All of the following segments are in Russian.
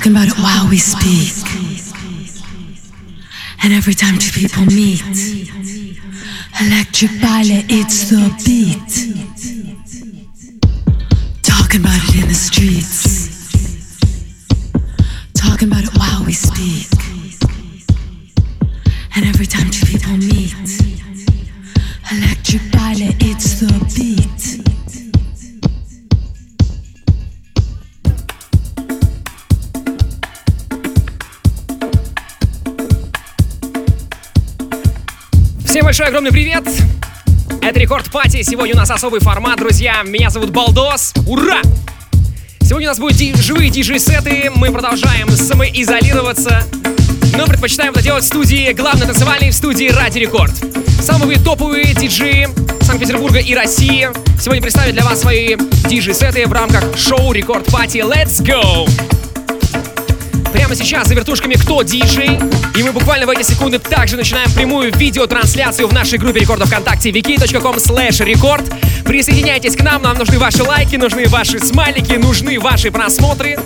Talking about it while we speak. And every time two people meet, electric baile, it's the beat. Talking about it in the streets. Большой огромный привет! Это Record Party. Сегодня у нас особый формат, друзья. Меня зовут Балдос. Ура! Сегодня у нас будут ди- живые диджей-сеты. Мы продолжаем самоизолироваться, но предпочитаем это делать в студии, главной танцевальной в студии Радио Рекорд. Самые топовые диджеи Санкт-Петербурга и России сегодня представят для вас свои диджей-сеты в рамках шоу Record Party. Let's go! Прямо сейчас за вертушками «Кто диджей?» И мы буквально в эти секунды также начинаем прямую видеотрансляцию в нашей группе Рекорд ВКонтакте vk.com slash record. Присоединяйтесь к нам, нам нужны ваши лайки, нужны ваши смайлики, нужны ваши просмотры.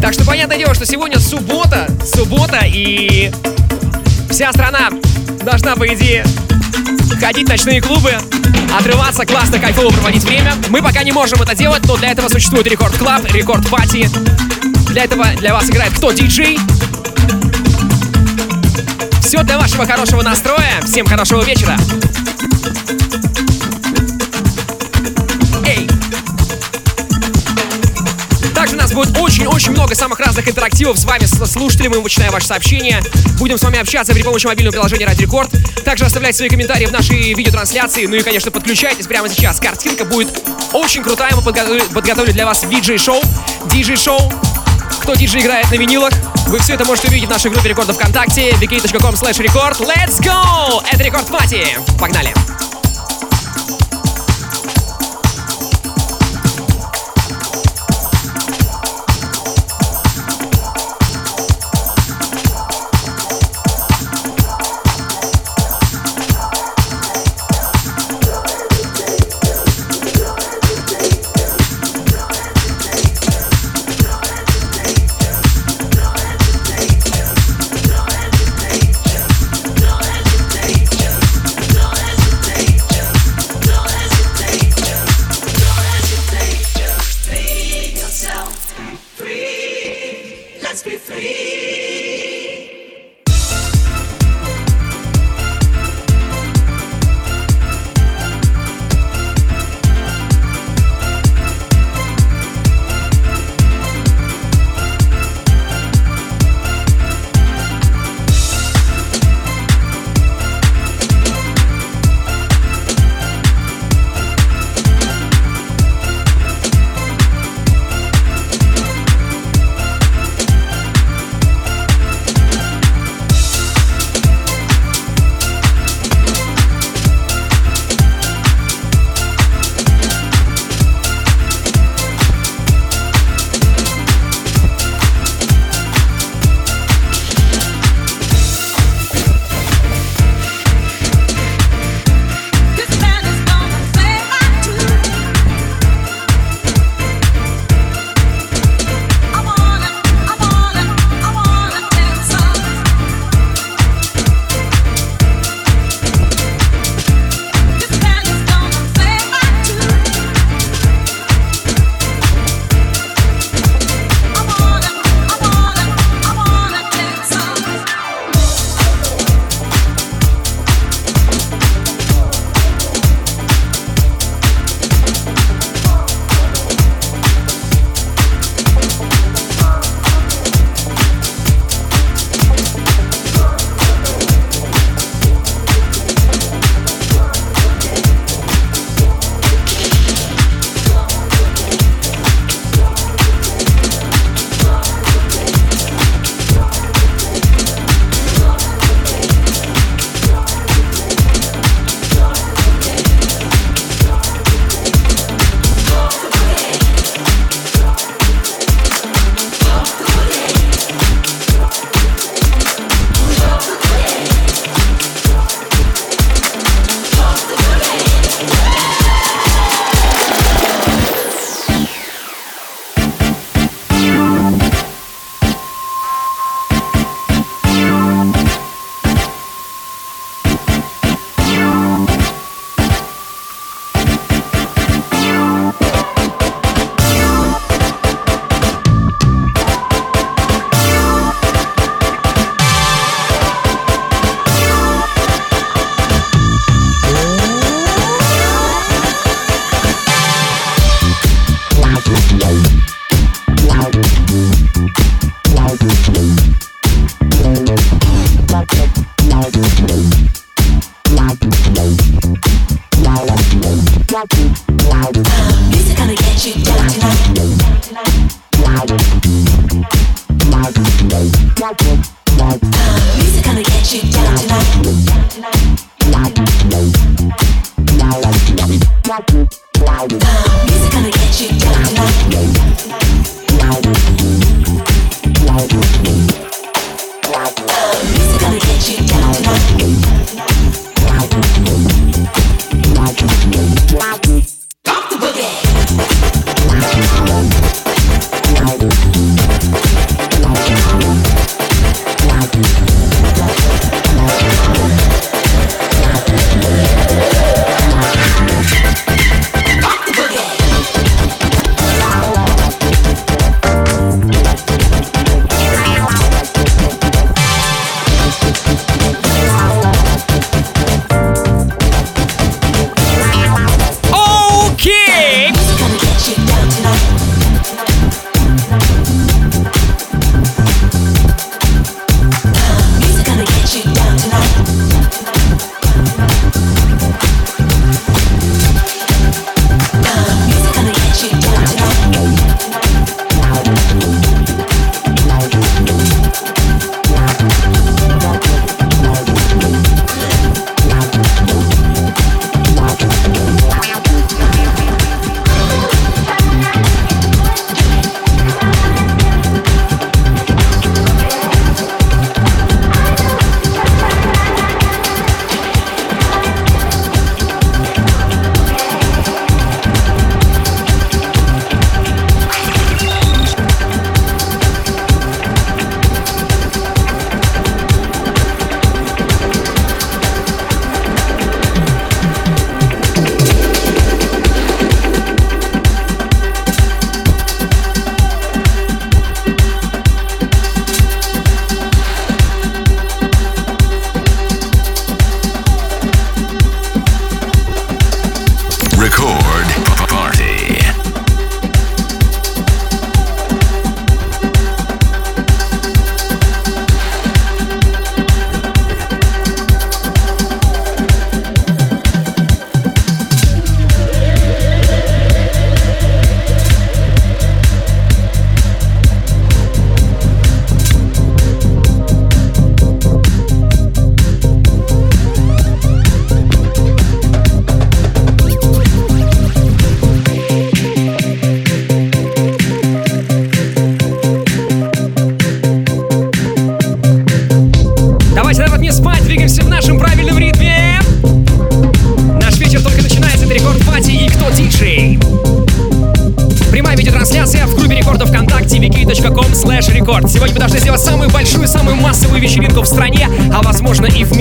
Так что понятное дело, что сегодня суббота, суббота и вся страна должна, по идее, ходить в ночные клубы, отрываться, классно, кайфово проводить время. Мы пока не можем это делать, но для этого существует Record Club, Record Party. Для этого для вас играет кто диджей. Все для вашего хорошего настроя. Всем хорошего вечера. Эй! Также у нас будет очень-очень много самых разных интерактивов с вами, со слушателями. Мы вычитаем ваши сообщения. Будем с вами общаться при помощи мобильного приложения Ради Рекорд. Также оставляйте свои комментарии в нашей видеотрансляции. Ну и, конечно, подключайтесь прямо сейчас. Картинка будет очень крутая. Мы подготовили, подготовили для вас диджей-шоу. Диджей-шоу. Кто диджей играет на винилах. Вы все это можете увидеть в нашей группе рекордов ВКонтакте wiki.com slash рекорд. Let's go! Это Рекорд Пати. Погнали! Take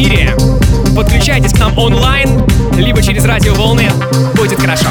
мире. Подключайтесь к нам онлайн, либо через радиоволны. Будет хорошо.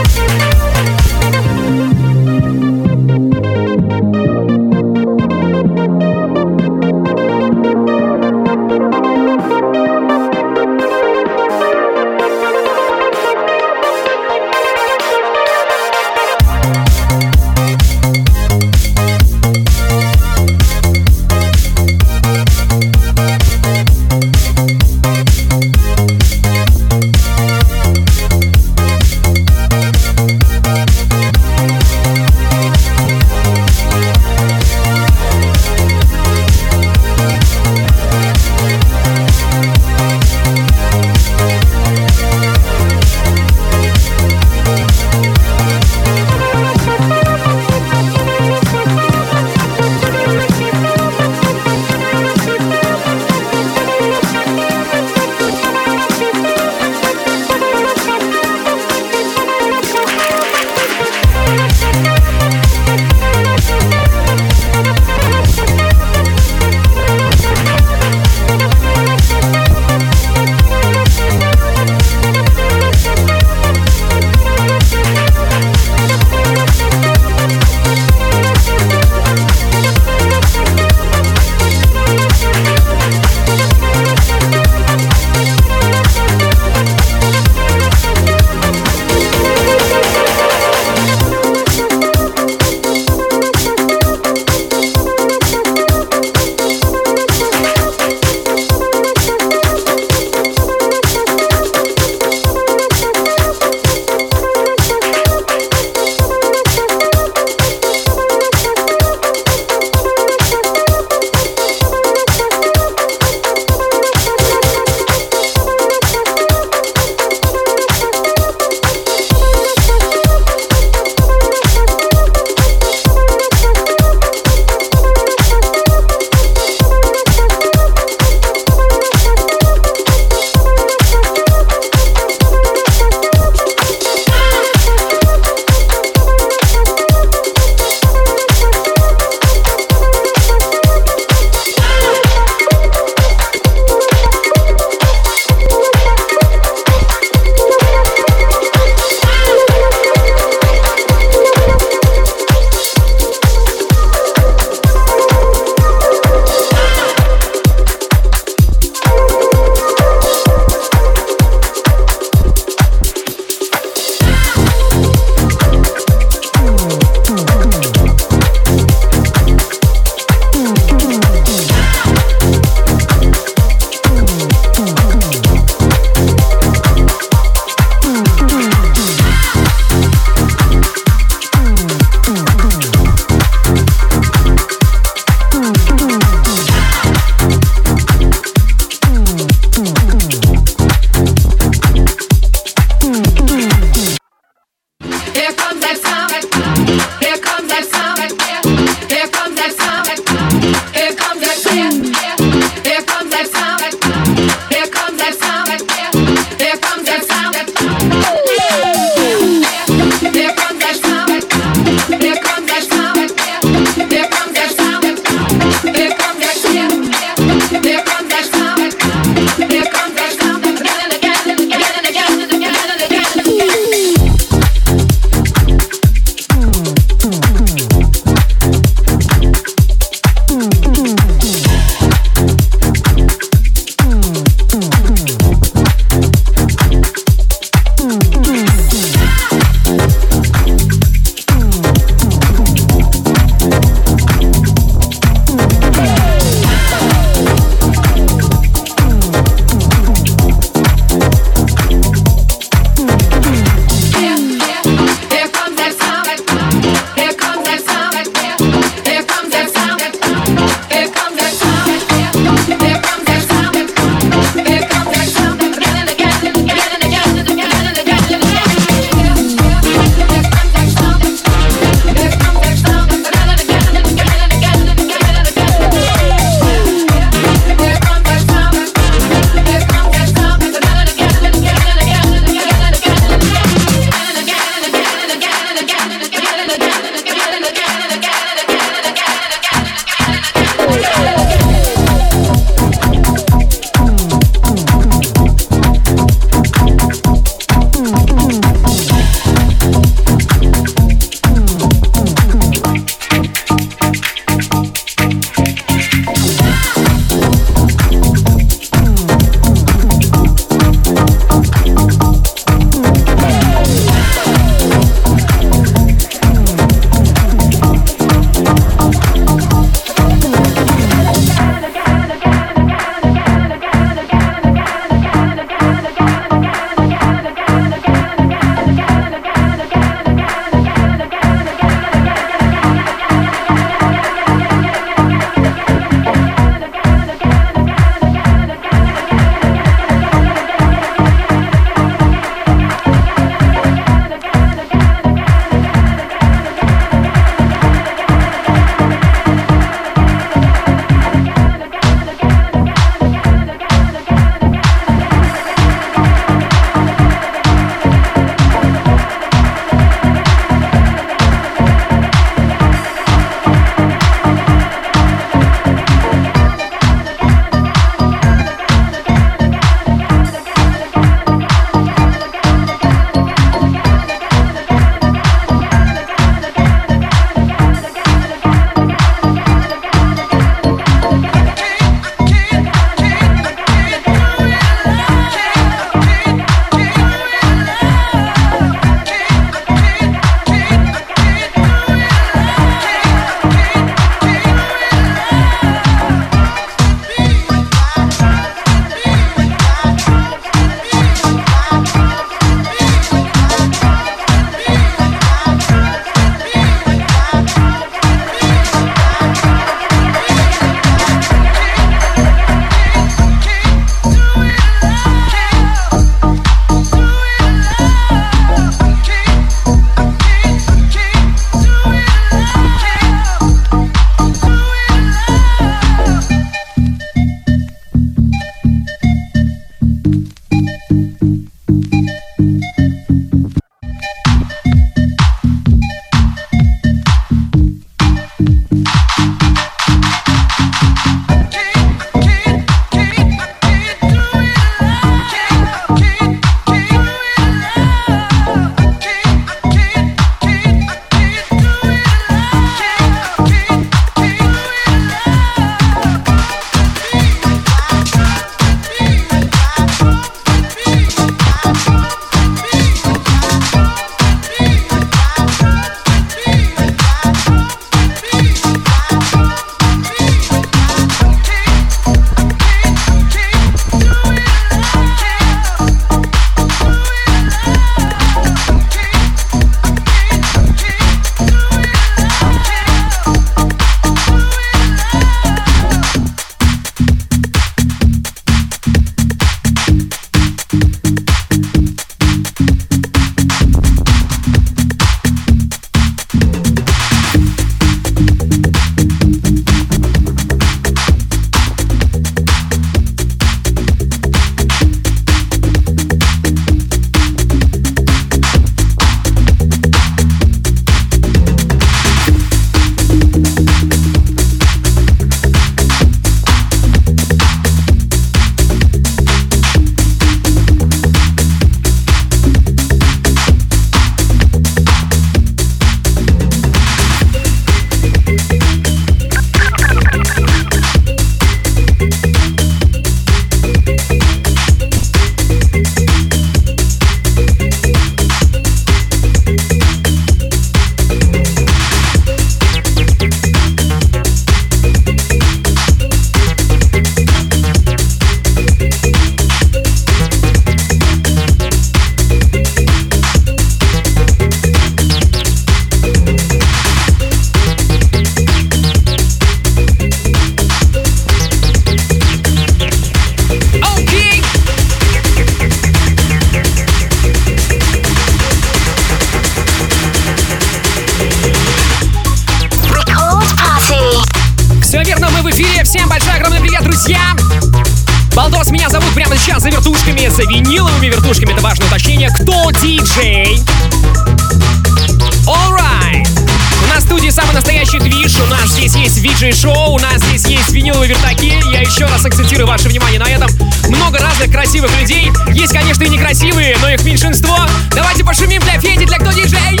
Здесь есть виджей-шоу, у нас здесь есть виниловые вертаки. Я еще раз акцентирую ваше внимание на этом. Много разных красивых людей. Есть, конечно, и некрасивые, но их меньшинство. Давайте пошумим для Феди, для кто диджей.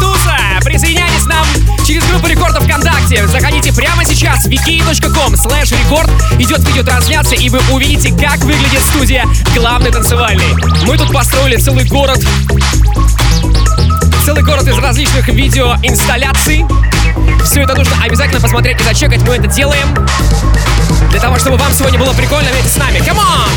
Туса. Присоединяйтесь к нам через группу рекордов ВКонтакте. Заходите прямо сейчас в vk.com slash рекорд. Идет видеотрансляция, и вы увидите, как выглядит студия главный танцевальный. Мы тут построили целый город. Целый город из различных видеоинсталляций. Все это нужно обязательно посмотреть и зачекать. Мы это делаем для того, чтобы вам сегодня было прикольно вместе с нами. Come on!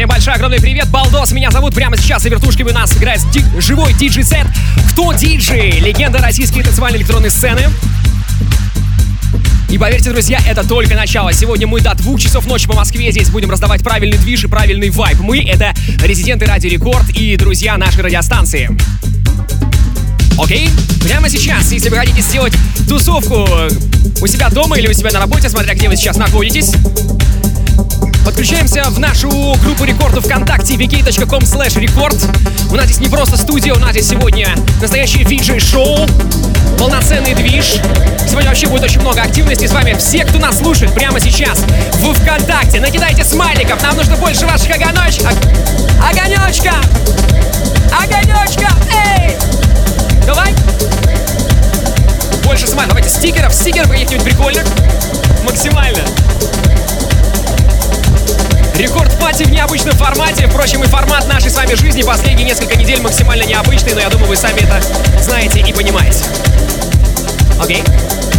Всем большой огромный привет, Балдос, меня зовут. Прямо сейчас за вертушками у нас играет ди- живой диджей-сет. Кто диджей? Легенда российской танцевальной электронной сцены. И поверьте, друзья, это только начало. Сегодня мы до двух часов ночи по Москве здесь будем раздавать правильный движ и правильный вайб. Мы — это резиденты Радио Рекорд и друзья нашей радиостанции. Окей? Прямо сейчас, если вы хотите сделать тусовку у себя дома или у себя на работе, смотря где вы сейчас находитесь, Подключаемся в нашу группу рекордов ВКонтакте vk.com slash рекорд. У нас здесь не просто студия, у нас здесь сегодня настоящее виджей-шоу, полноценный движ. Сегодня вообще будет очень много активности с вами. Все, кто нас слушает прямо сейчас в ВКонтакте, накидайте смайликов, нам нужно больше ваших огонечков. Огонечка! Огонечка! Эй! Давай! Больше смайликов. Давайте стикеров, стикеров каких-нибудь прикольных. Максимально. Рекорд пати в необычном формате. Впрочем, и формат нашей с вами жизни последние несколько недель максимально необычный, но я думаю, вы сами это знаете и понимаете. Окей? Весь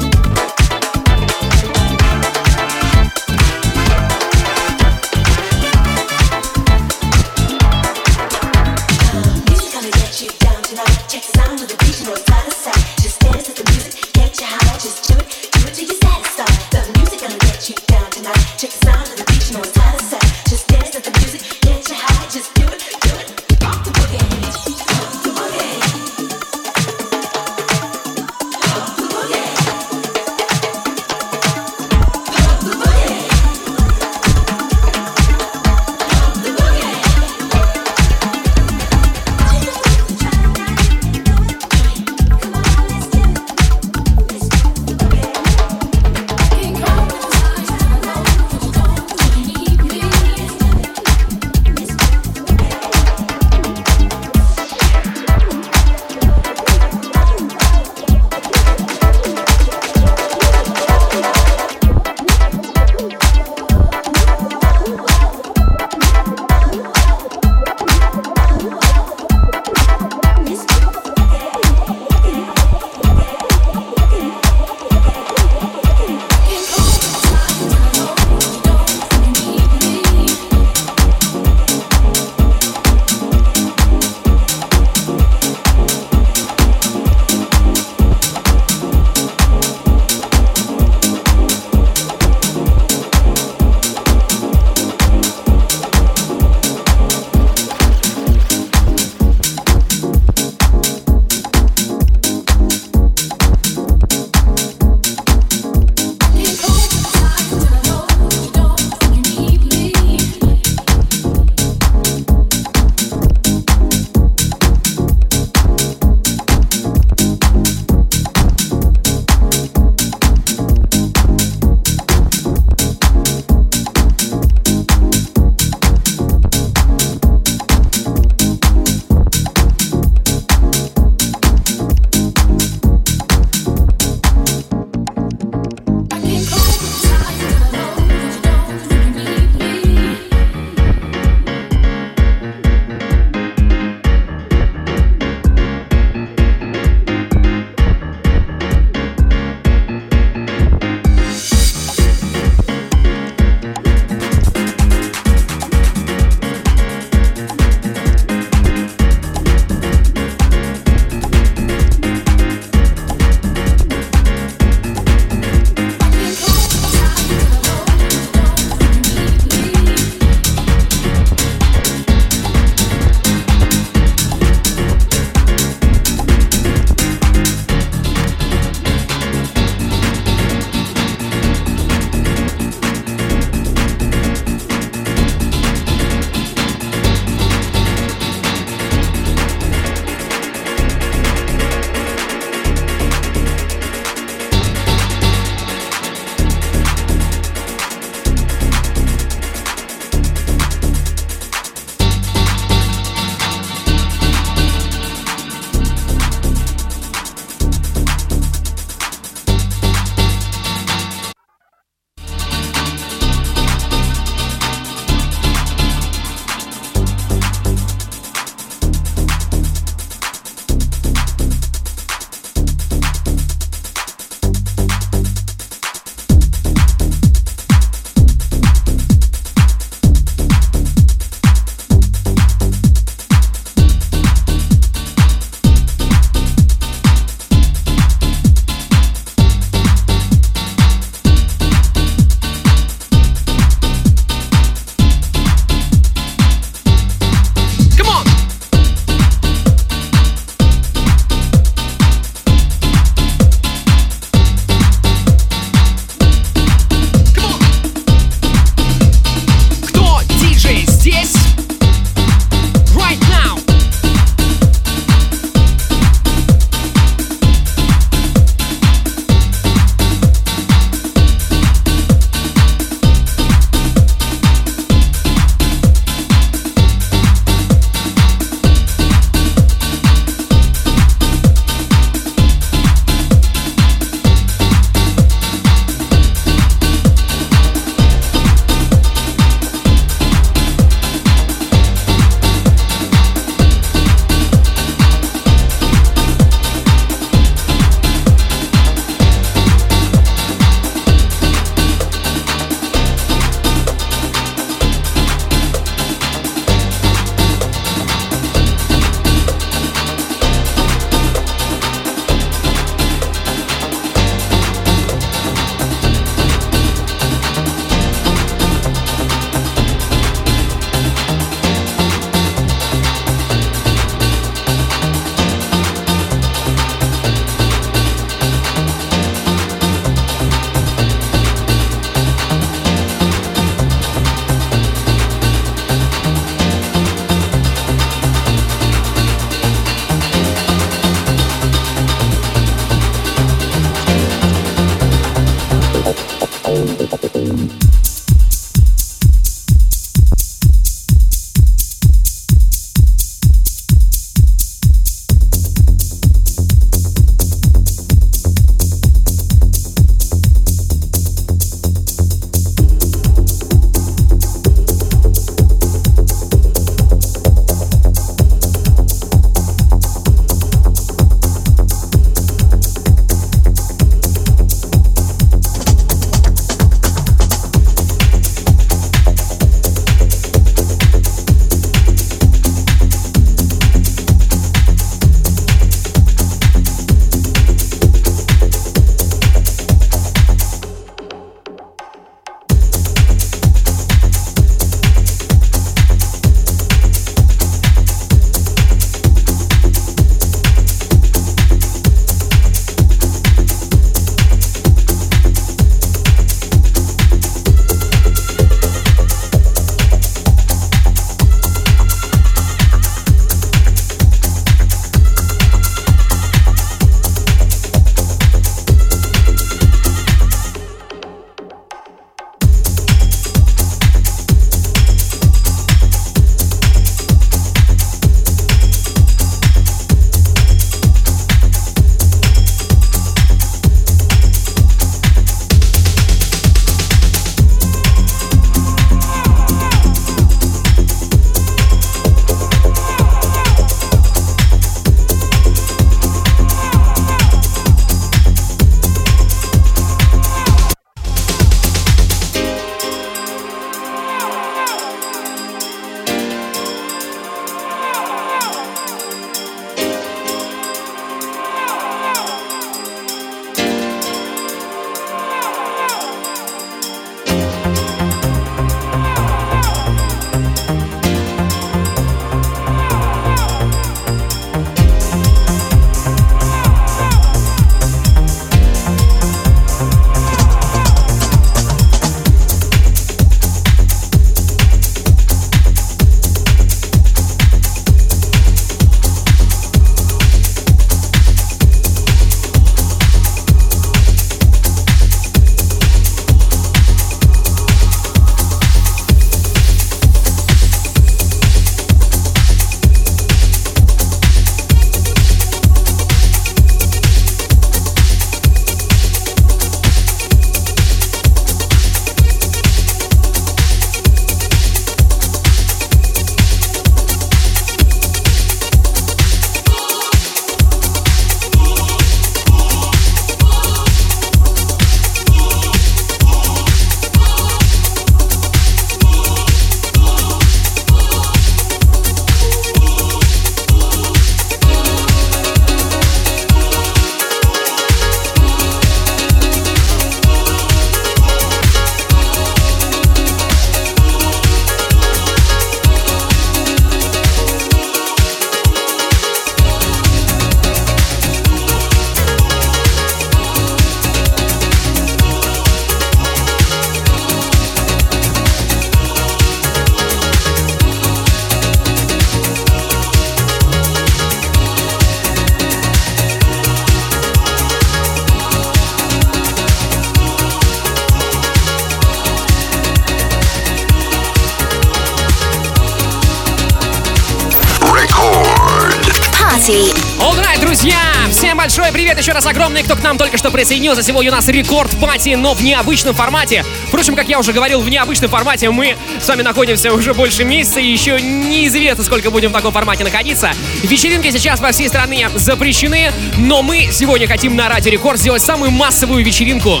раз огромный, кто к нам только что присоединился. Сегодня у нас рекорд пати, но в необычном формате. Впрочем, как я уже говорил, в необычном формате мы с вами находимся уже больше месяца, и еще неизвестно, сколько будем в таком формате находиться. Вечеринки сейчас во всей стране запрещены, но мы сегодня хотим на Радио Рекорд сделать самую массовую вечеринку.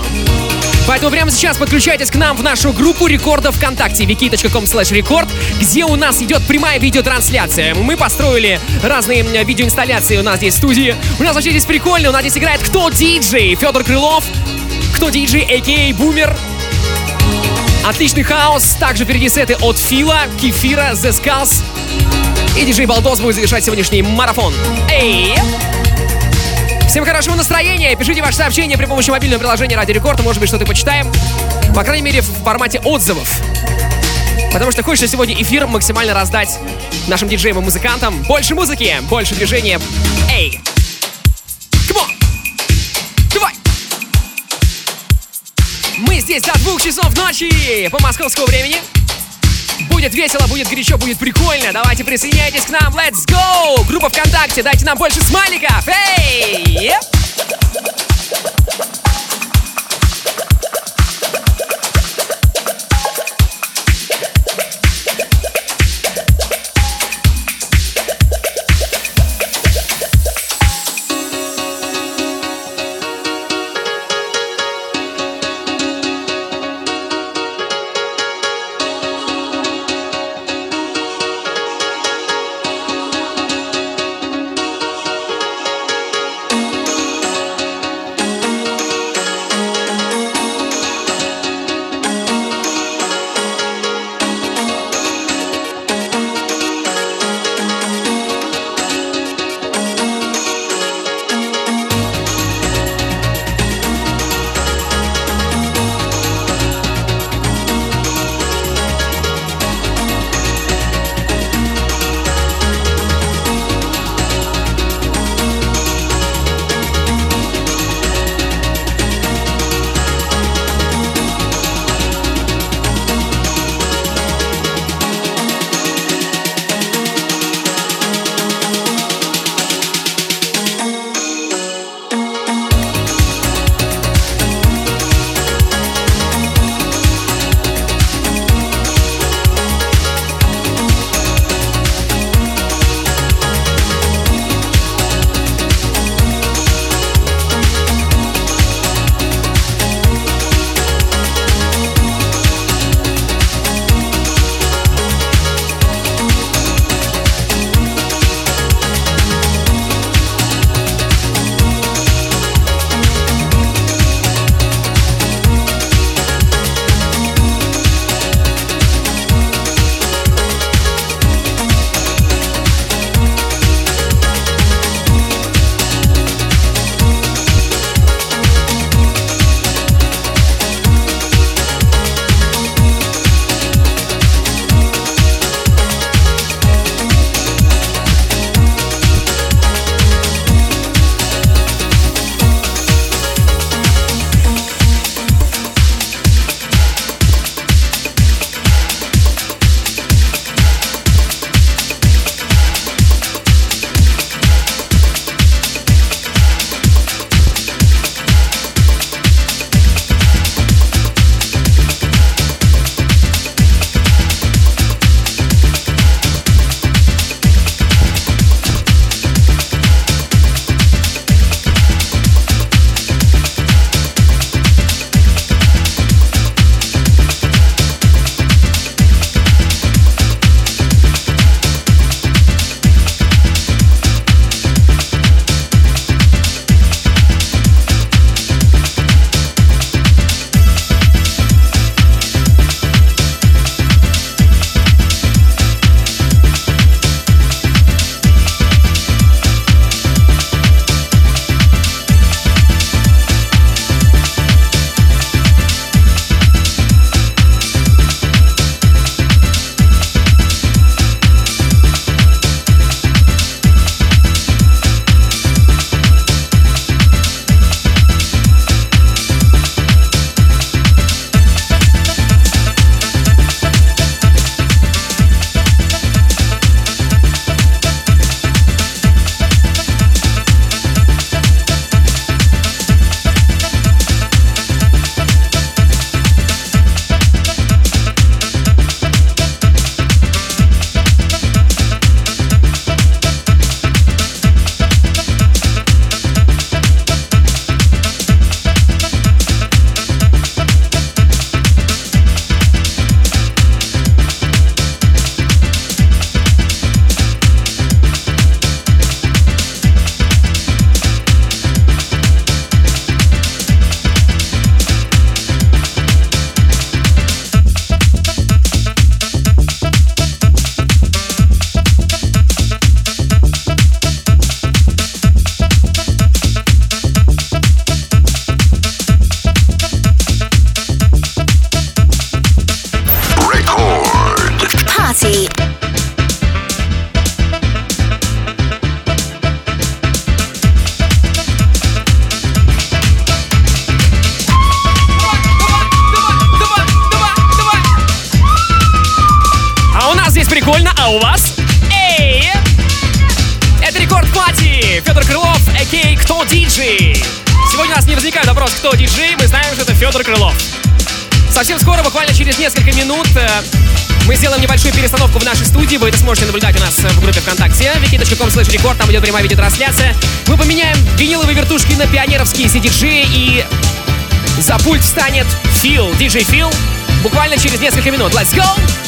Поэтому прямо сейчас подключайтесь к нам в нашу группу рекордов ВКонтакте wiki.com slash record, где у нас идет прямая видеотрансляция. Мы построили разные видеоинсталляции у нас здесь в студии. У нас вообще здесь прикольно, у нас здесь играет кто диджей, Федор Крылов, кто диджей, а.к.а. Бумер, Отличный хаос, также впереди сеты от Фила, Кефира, The Skulls. И диджей Балдос будет завершать сегодняшний марафон. Эй! Всем хорошего настроения. Пишите ваши сообщения при помощи мобильного приложения Ради Рекорд. Может быть, что-то почитаем. По крайней мере, в формате отзывов. Потому что хочется сегодня эфир максимально раздать нашим диджеям и музыкантам. Больше музыки, больше движения. Эй! Мы здесь до двух часов ночи по московскому времени. Будет весело, будет горячо, будет прикольно. Давайте присоединяйтесь к нам. Let's go! Группа ВКонтакте, дайте нам больше смайликов. Эй! Party. Сможете наблюдать у нас в группе ВКонтакте. wiki.com slash record, там идет прямая видеотрансляция. Мы поменяем виниловые вертушки на пионеровские CDG и за пульт встанет Фил, диджей Фил. Буквально через несколько минут. Let's go!